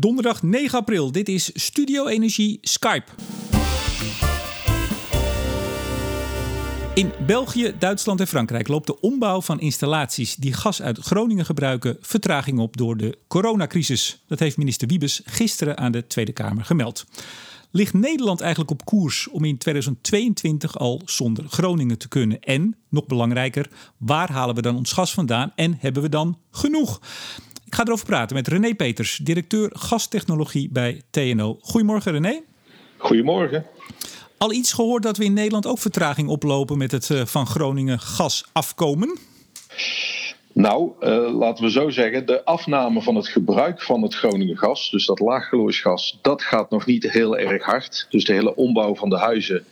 Donderdag 9 april. Dit is Studio Energie Skype. In België, Duitsland en Frankrijk loopt de ombouw van installaties die gas uit Groningen gebruiken vertraging op door de coronacrisis. Dat heeft minister Wiebes gisteren aan de Tweede Kamer gemeld. Ligt Nederland eigenlijk op koers om in 2022 al zonder Groningen te kunnen? En, nog belangrijker, waar halen we dan ons gas vandaan en hebben we dan genoeg? Ik ga erover praten met René Peters, directeur gastechnologie bij TNO. Goedemorgen René. Goedemorgen. Al iets gehoord dat we in Nederland ook vertraging oplopen met het eh, van Groningen gas afkomen? Nou, uh, laten we zo zeggen, de afname van het gebruik van het Groningen gas, dus dat laaggeloosgas, dat gaat nog niet heel erg hard. Dus de hele ombouw van de huizen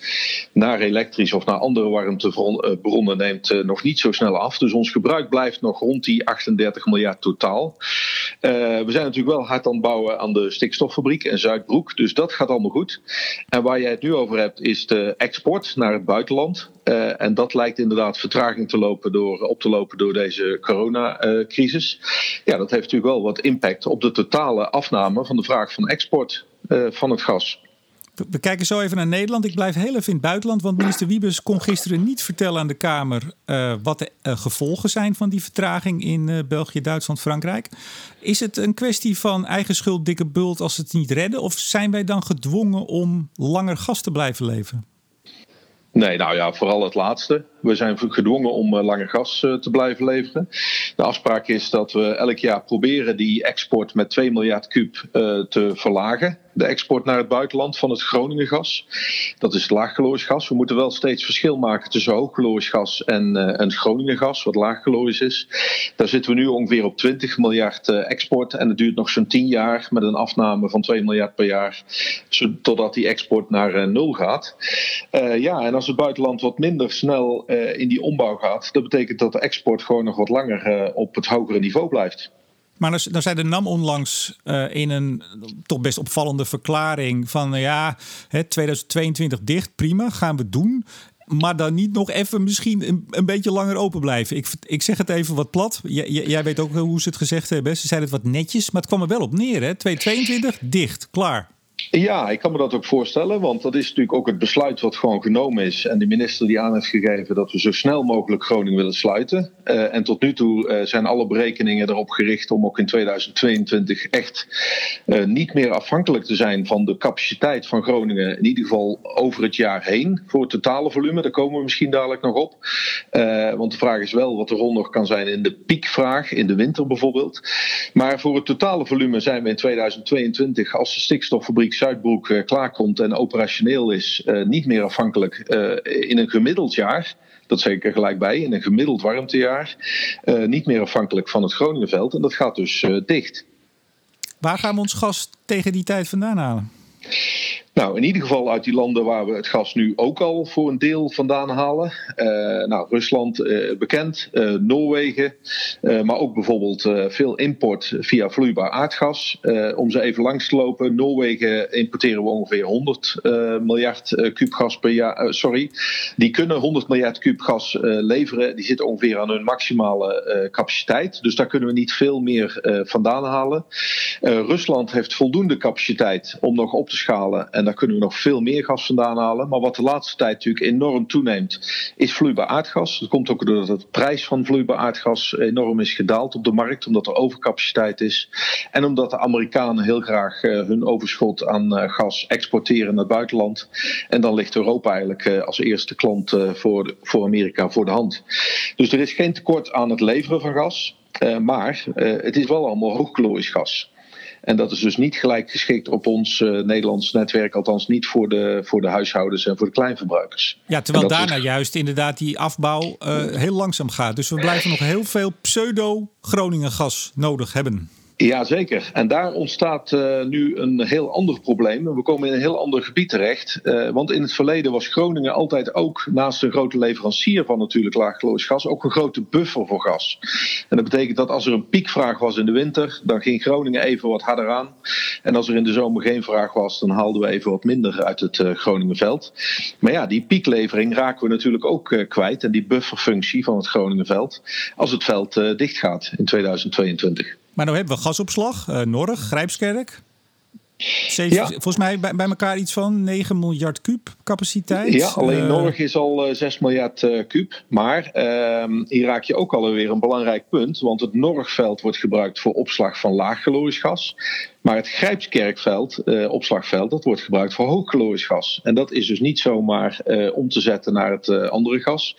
naar elektrisch of naar andere warmtebronnen neemt uh, nog niet zo snel af. Dus ons gebruik blijft nog rond die 38 miljard totaal. We zijn natuurlijk wel hard aan het bouwen aan de stikstoffabriek in Zuidbroek, dus dat gaat allemaal goed. En waar jij het nu over hebt, is de export naar het buitenland. En dat lijkt inderdaad vertraging te lopen door, op te lopen door deze coronacrisis. Ja, dat heeft natuurlijk wel wat impact op de totale afname van de vraag van export uh, van het gas. We kijken zo even naar Nederland. Ik blijf heel even in het buitenland, want minister Wiebes kon gisteren niet vertellen aan de Kamer uh, wat de gevolgen zijn van die vertraging in België, Duitsland, Frankrijk. Is het een kwestie van eigen schuld, dikke bult als het niet redden? Of zijn wij dan gedwongen om langer gas te blijven leveren? Nee, nou ja, vooral het laatste. We zijn gedwongen om langer gas te blijven leveren. De afspraak is dat we elk jaar proberen die export met 2 miljard kub te verlagen de export naar het buitenland van het Groningen gas. Dat is laagkalorisch gas. We moeten wel steeds verschil maken tussen hoogkalorisch gas en, uh, en wat laagkalorisch is. Daar zitten we nu ongeveer op 20 miljard uh, export. En het duurt nog zo'n 10 jaar met een afname van 2 miljard per jaar, totdat die export naar uh, nul gaat. ja, en als het buitenland wat minder snel in die ombouw gaat, dat betekent dat de export gewoon nog wat langer op het hogere niveau blijft. Maar dan, zei de NAM onlangs uh, in een toch best opvallende verklaring van uh, ja, hè, 2022 dicht, prima, gaan we doen. Maar dan niet nog even misschien een, een beetje langer open blijven. Ik, ik zeg het even wat plat. Jij weet ook hoe ze het gezegd hebben. Ze zeiden het wat netjes, maar het kwam er wel op neer. Hè? 2022 dicht, klaar. Ja, ik kan me dat ook voorstellen, want dat is natuurlijk ook het besluit wat gewoon genomen is. En de minister die aan heeft gegeven dat we zo snel mogelijk Groningen willen sluiten. Uh, en tot nu toe uh, zijn alle berekeningen erop gericht om ook in 2022 echt uh, niet meer afhankelijk te zijn van de capaciteit van Groningen. In ieder geval over het jaar heen voor het totale volume. Daar komen we misschien dadelijk nog op. want de vraag is wel wat de rol nog kan zijn in de piekvraag, in de winter bijvoorbeeld. Maar voor het totale volume zijn we in 2022 als de stikstoffabriek Zuidbroek uh, klaarkomt en operationeel is, uh, niet meer afhankelijk uh, in een gemiddeld jaar. Dat zeg ik er gelijk bij, in een gemiddeld warmtejaar. niet meer afhankelijk van het Groningenveld. En dat gaat dus dicht. Waar gaan we ons gas tegen die tijd vandaan halen? Nou, in ieder geval uit die landen waar we het gas nu ook al voor een deel vandaan halen. Uh, nou, Rusland uh, bekend, uh, Noorwegen, maar ook bijvoorbeeld veel import via vloeibaar aardgas. om ze even langs te lopen, Noorwegen importeren we ongeveer 100 miljard kuub gas per jaar. sorry, die kunnen 100 miljard kuub gas leveren. Die zitten ongeveer aan hun maximale capaciteit. Dus daar kunnen we niet veel meer vandaan halen. Rusland heeft voldoende capaciteit om nog op te schalen. En daar kunnen we nog veel meer gas vandaan halen. Maar wat de laatste tijd natuurlijk enorm toeneemt, is vloeibaar aardgas. Dat komt ook doordat de prijs van vloeibaar aardgas enorm is gedaald op de markt, omdat er overcapaciteit is. En omdat de Amerikanen heel graag uh, hun overschot aan uh, gas exporteren naar het buitenland. En dan ligt Europa eigenlijk uh, als eerste klant voor, voor Amerika voor de hand. Dus er is geen tekort aan het leveren van gas. maar het is wel allemaal hoogkalorisch gas. En dat is dus niet gelijk geschikt op ons uh, Nederlands netwerk, althans niet voor de, voor de huishoudens en voor de kleinverbruikers. Ja, terwijl daarna is... juist inderdaad die afbouw uh, heel langzaam gaat. Dus we blijven nog heel veel pseudo-Groningen gas nodig hebben. Jazeker. En daar ontstaat uh, nu een heel ander probleem. We komen in een heel ander gebied terecht. Uh, want in het verleden was Groningen altijd ook, naast een grote leverancier van natuurlijk laagkalorisch gas, ook een grote buffer voor gas. En dat betekent dat als er een piekvraag was in de winter, dan ging Groningen even wat harder aan. En als er in de zomer geen vraag was, dan haalden we even wat minder uit het uh, Groningenveld. Maar ja, die pieklevering raken we natuurlijk ook kwijt. En die bufferfunctie van het Groningenveld, als het veld dichtgaat in 2022. Maar nu hebben we gasopslag, uh, Norg, Grijpskerk. ja. Volgens mij bij, bij, elkaar iets van 9 miljard kuub capaciteit. Ja, alleen uh, Norg is al 6 miljard uh, kuub. Maar uh, hier raak je ook alweer een belangrijk punt. Want het Norgveld wordt gebruikt voor opslag van laagkalorisch gas. Maar het Grijpskerkveld, uh, opslagveld, dat wordt gebruikt voor hoogkalorisch gas. En dat is dus niet zomaar uh, om te zetten naar het uh, andere gas.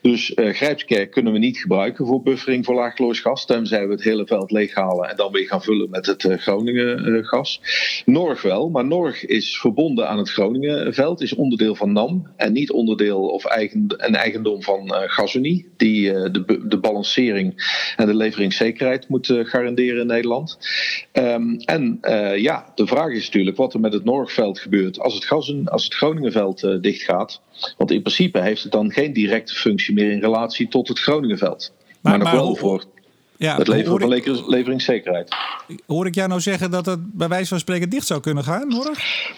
Dus Grijpskerk kunnen we niet gebruiken voor buffering voor laagkalorisch gas. Tenzij we het hele veld leeghalen en dan weer gaan vullen met het Groningen gas. Norg wel, maar Norg is verbonden aan het Groningenveld, is onderdeel van NAM. En niet onderdeel of een eigendom van Gasunie, die de, de balancering en de leveringszekerheid moet garanderen in Nederland. Um, en uh, ja, de vraag is natuurlijk wat er met het Noordveld gebeurt als het, als het Groningenveld uh, dichtgaat. Want in principe heeft het dan geen directe functie meer in relatie tot het Groningenveld. Maar, maar nog wel voor ja, het leveren van ik, leveringszekerheid. Hoor ik jou nou zeggen dat het bij wijze van spreken dicht zou kunnen gaan, Norg?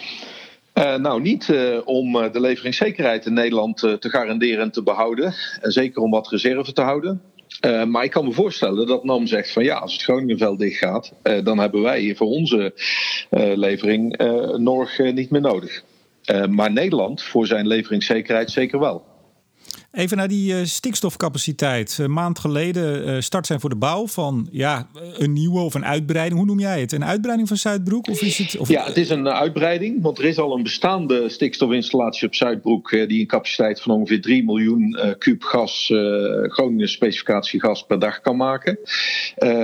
Uh, nou, niet uh, om de leveringszekerheid in Nederland te garanderen en te behouden. En zeker om wat reserve te houden. Uh, maar ik kan me voorstellen dat NAM zegt van ja, als het Groningenveld dicht gaat, uh, dan hebben wij voor onze uh, levering Norg niet meer nodig. maar Nederland voor zijn leveringszekerheid zeker wel. Even naar die uh, stikstofcapaciteit. Een maand geleden uh, start zijn voor de bouw van ja, een nieuwe of een uitbreiding. Hoe noem jij het? Een uitbreiding van Zuidbroek? Of is het, of... Ja, het is een uh, uitbreiding. Want er is al een bestaande stikstofinstallatie op Zuidbroek. die een capaciteit van ongeveer 3 miljoen kuub gas, Groningen specificatie gas per dag kan maken.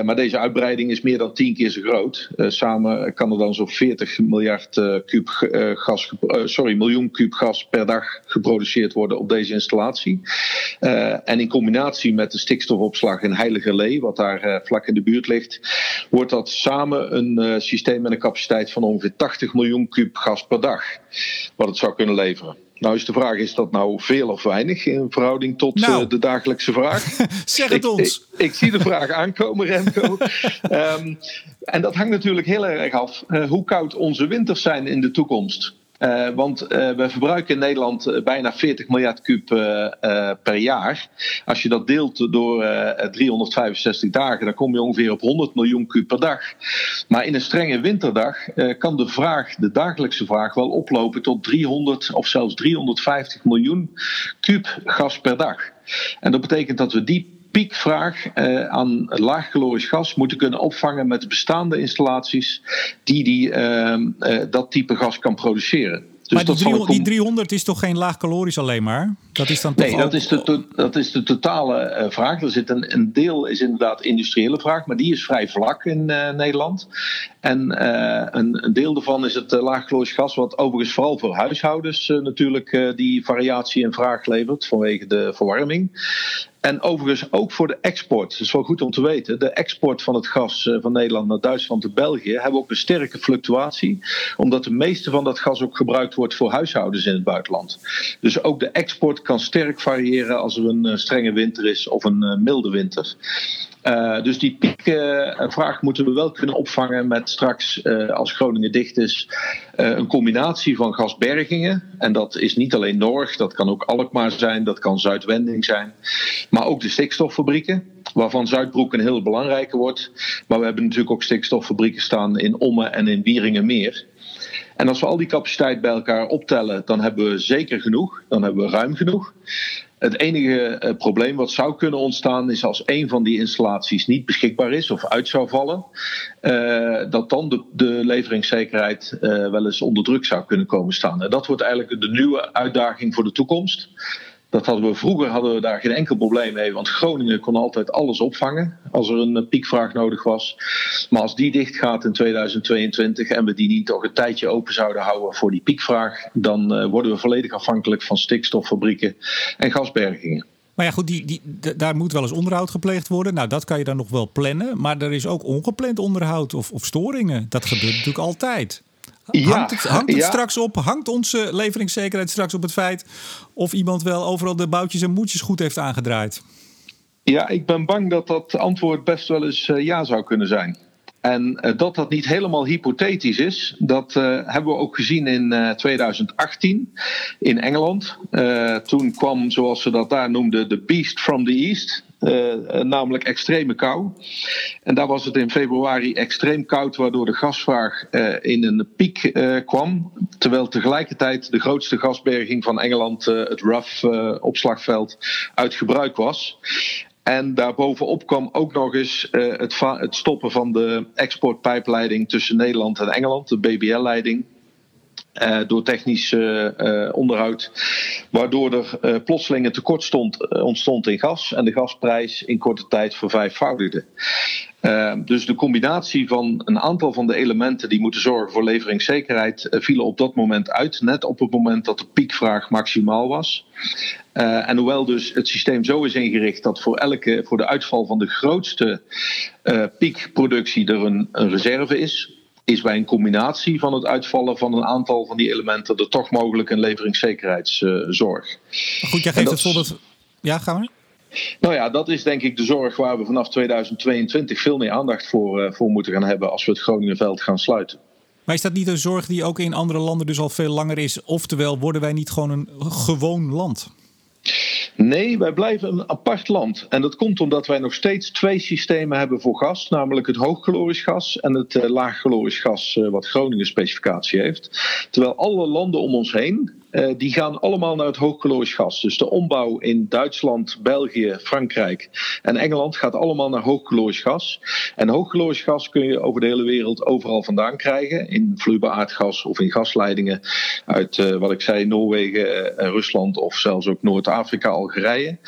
maar deze uitbreiding is meer dan 10 keer zo groot. samen kan er dan zo'n 40 miljard kuub gas, sorry, miljoen kuub gas per dag geproduceerd worden op deze installatie. Uh, en in combinatie met de stikstofopslag in Heilige Lee, wat daar uh, vlak in de buurt ligt, wordt dat samen een uh, systeem met een capaciteit van ongeveer 80 miljoen kub gas per dag, wat het zou kunnen leveren. Nou is de vraag, is dat nou veel of weinig in verhouding tot nou, de dagelijkse vraag? zeg het ik, ons. Ik, ik, zie de vraag aankomen, Remco. um, en dat hangt natuurlijk heel erg af hoe koud onze winters zijn in de toekomst. Uh, want uh, we verbruiken in Nederland uh, bijna 40 miljard kuub per jaar. Als je dat deelt door 365 dagen, dan kom je ongeveer op 100 miljoen kuub per dag. Maar in een strenge winterdag kan de vraag, de dagelijkse vraag, wel oplopen tot 300 of zelfs 350 miljoen kuub gas per dag. En dat betekent dat we die piekvraag uh, aan laagkalorisch gas moeten kunnen opvangen met bestaande installaties die, die uh, uh, dat type gas kan produceren. Dus maar die 300, die 300, is toch geen laagkalorisch alleen maar? Dat is dan nee, dat, is de, dat is de totale uh, vraag. Er zit een, een deel is inderdaad industriële vraag, maar die is vrij vlak in uh, Nederland. En uh, een, een, deel daarvan is het laagkalorisch gas, wat overigens vooral voor huishoudens natuurlijk die variatie in vraag levert vanwege de verwarming. En overigens ook voor de export. Dat is wel goed om te weten. De export van het gas eh, van Nederland naar Duitsland en België hebben ook een sterke fluctuatie. Omdat de meeste van dat gas ook gebruikt wordt voor huishoudens in het buitenland. Dus ook de export kan sterk variëren als er een eh, strenge winter is of een eh, milde winter. Uh, dus die piekvraag moeten we wel kunnen opvangen met straks, uh, als Groningen dicht is, een combinatie van gasbergingen. En dat is niet alleen Norg, dat kan ook Alkmaar zijn, dat kan Zuidwending zijn. Maar ook de stikstoffabrieken, waarvan Zuidbroek een heel belangrijke wordt. Maar we hebben natuurlijk ook stikstoffabrieken staan in Ommen en in Wieringenmeer. En als we al die capaciteit bij elkaar optellen, dan hebben we zeker genoeg. Dan hebben we ruim genoeg. Het enige uh, probleem wat zou kunnen ontstaan is als een van die installaties niet beschikbaar is of uit zou vallen, uh, dat dan de, de leveringszekerheid uh, wel eens onder druk zou kunnen komen staan. En dat wordt eigenlijk de nieuwe uitdaging voor de toekomst. Dat hadden we vroeger hadden we daar geen enkel probleem mee, want Groningen kon altijd alles opvangen als er een piekvraag nodig was. Maar als die dicht gaat in 2022 en we die niet toch een tijdje open zouden houden voor die piekvraag, dan uh, worden we volledig afhankelijk van stikstoffabrieken en gasbergingen. Maar ja, goed, die, die, daar moet wel eens onderhoud gepleegd worden. Nou, dat kan je dan nog wel plannen. Maar er is ook ongepland onderhoud of, of storingen. Dat gebeurt natuurlijk altijd. Ja, hangt het, hangt het ja. straks op? Hangt onze leveringszekerheid straks op het feit of iemand wel overal de boutjes en moedjes goed heeft aangedraaid? Ja, ik ben bang dat dat antwoord best wel eens uh, ja zou kunnen zijn. En uh, dat dat niet helemaal hypothetisch is, dat uh, hebben we ook gezien in 2018 in Engeland. toen kwam, zoals ze dat daar noemden, de Beast from the East. Namelijk extreme kou. En daar was het in februari extreem koud, waardoor de gasvraag in een piek kwam. Terwijl tegelijkertijd de grootste gasberging van Engeland, het Rough opslagveld, uit gebruik was. En daarbovenop kwam ook nog eens het, het stoppen van de exportpijpleiding tussen Nederland en Engeland, de BBL-leiding. Uh, door technisch uh, onderhoud. Waardoor er plotseling een tekort stond, ontstond in gas en de gasprijs in korte tijd vervijfvoudigde. dus de combinatie van een aantal van de elementen die moeten zorgen voor leveringszekerheid vielen op dat moment uit, net op het moment dat de piekvraag maximaal was. en hoewel dus het systeem zo is ingericht dat voor, elke, voor de uitval van de grootste piekproductie er een reserve is, is bij een combinatie van het uitvallen van een aantal van die elementen er toch mogelijk een leveringszekerheidszorg. Goed, jij geeft het voorbeeld. Ja, gaan we? Nou ja, dat is denk ik de zorg waar we vanaf 2022 veel meer aandacht voor, uh, voor moeten gaan hebben als we het Groningenveld gaan sluiten. Maar is dat niet een zorg die ook in andere landen dus al veel langer is? Oftewel, worden wij niet gewoon een gewoon land? Nee, wij blijven een apart land. En dat komt omdat wij nog steeds twee systemen hebben voor gas. Namelijk het hoogkalorisch gas en het uh, laagkalorisch gas, uh, wat Groningen specificatie heeft. Terwijl alle landen om ons heen uh, die gaan allemaal naar het hoogkalorisch gas. Dus de ombouw in Duitsland, België, Frankrijk en Engeland gaat allemaal naar hoogkalorisch gas. En hoogkalorisch gas kun je over de hele wereld overal vandaan krijgen. In vloeibaar aardgas of in gasleidingen uit, uh, wat ik zei, Noorwegen, uh, Rusland of zelfs ook Noord-Afrika, Algerije.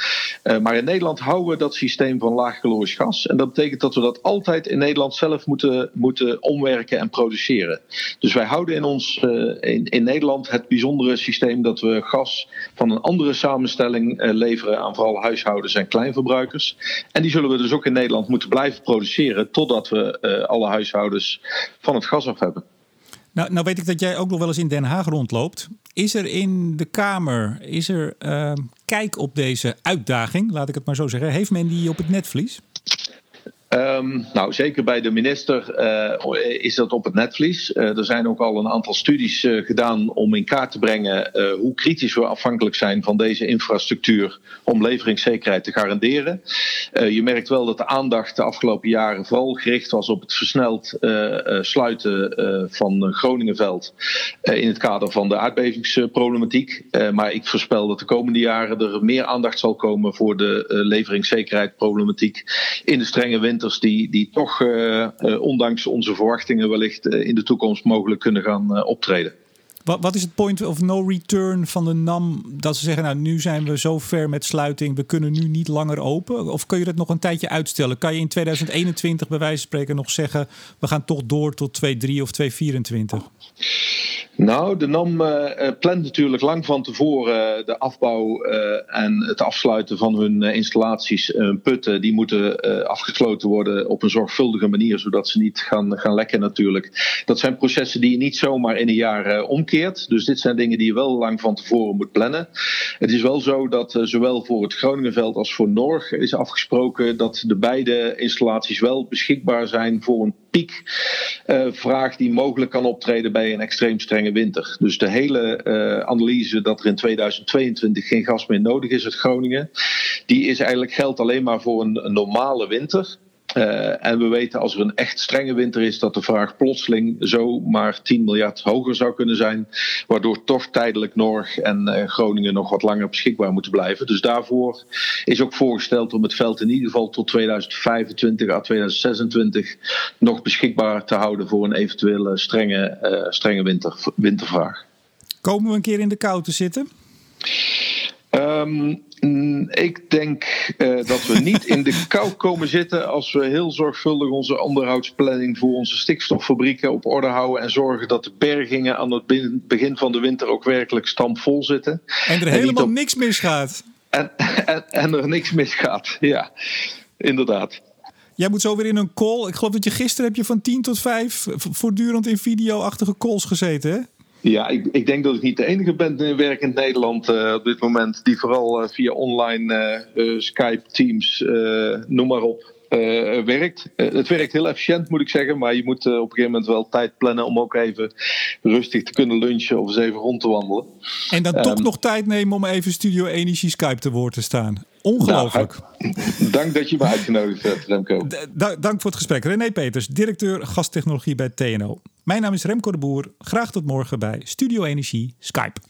maar in Nederland houden we dat systeem van laagkalorisch. En dat betekent dat we dat altijd in Nederland zelf moeten, moeten omwerken en produceren. Dus wij houden in, ons, in, in Nederland het bijzondere systeem systeem dat we gas van een andere samenstelling eh, leveren aan vooral huishoudens en kleinverbruikers. En die zullen we dus ook in Nederland moeten blijven produceren totdat we eh, alle huishoudens van het gas af hebben. Nou, nou weet ik dat jij ook nog wel eens in Den Haag rondloopt. Is er in de Kamer, is er uh, kijk op deze uitdaging, laat ik het maar zo zeggen? Heeft men die op het netvlies? Um, nou, zeker bij de minister uh, is dat op het netvlies. Uh, er zijn ook al een aantal studies uh, gedaan om in kaart te brengen hoe kritisch we afhankelijk zijn van deze infrastructuur om leveringszekerheid te garanderen. je merkt wel dat de aandacht de afgelopen jaren vooral gericht was op het versneld sluiten van Groningenveld in het kader van de aardbevingsproblematiek. maar ik voorspel dat de komende jaren er meer aandacht zal komen voor de leveringszekerheidsproblematiek in de strenge winter die, die toch, uh, uh, ondanks onze verwachtingen, wellicht uh, in de toekomst mogelijk kunnen gaan optreden. Wat, wat, is het point of no return van de NAM? Dat ze zeggen, nou nu zijn we zo ver met sluiting, we kunnen nu niet langer open. Of kun je dat nog een tijdje uitstellen? Kan je in 2021 bij wijze van spreken nog zeggen, we gaan toch door tot 2.3 of 2.24? Nou, de NAM uh, plant natuurlijk lang van tevoren uh, de afbouw en het afsluiten van hun installaties. Putten die moeten afgesloten worden op een zorgvuldige manier, zodat ze niet gaan, gaan lekken natuurlijk. Dat zijn processen die je niet zomaar in een jaar Dus dit zijn dingen die je wel lang van tevoren moet plannen. Het is wel zo dat zowel voor het Groningenveld als voor Norg is afgesproken dat de beide installaties wel beschikbaar zijn voor een piekvraag die mogelijk kan optreden bij een extreem strenge winter. Dus de hele uh, analyse dat er in 2022 geen gas meer nodig is uit Groningen, die is eigenlijk geldt alleen maar voor een normale winter. Uh, en we weten als er een echt strenge winter is, dat de vraag plotseling zo maar 10 miljard hoger zou kunnen zijn. Waardoor toch tijdelijk Norg en uh, Groningen nog wat langer beschikbaar moeten blijven. Dus daarvoor is ook voorgesteld om het veld in ieder geval tot 2025 à 2026 nog beschikbaar te houden voor een eventuele strenge, uh, strenge winter, wintervraag. Komen we een keer in de kou te zitten? Um, ik denk uh, dat we niet in de kou komen zitten als we heel zorgvuldig onze onderhoudsplanning voor onze stikstoffabrieken op orde houden en zorgen dat de bergingen aan het begin van de winter ook werkelijk stampvol zitten. En er helemaal op... niks misgaat. En, en, en er niks misgaat, ja, inderdaad. Jij moet zo weer in een call. Ik geloof dat je gisteren heb je van 10 tot 5 voortdurend in video-achtige calls gezeten, hè? Ja, ik, ik, denk dat ik niet de enige ben in werkend Nederland uh, op dit moment die vooral uh, via online uh, Skype, Teams, noem maar op, werkt. het werkt heel efficiënt, moet ik zeggen. Maar je moet op een gegeven moment wel tijd plannen om ook even rustig te kunnen lunchen of eens even rond te wandelen. En dan toch ehm, nog tijd nemen om even Studio Energie Skype te woord te staan. Ongelooflijk. Nou, dank dat je me uitgenodigd hebt, Remco. dank voor het gesprek. René Peters, directeur gastechnologie bij TNO. Mijn naam is Remco de Boer. Graag tot morgen bij Studio Energie Skype.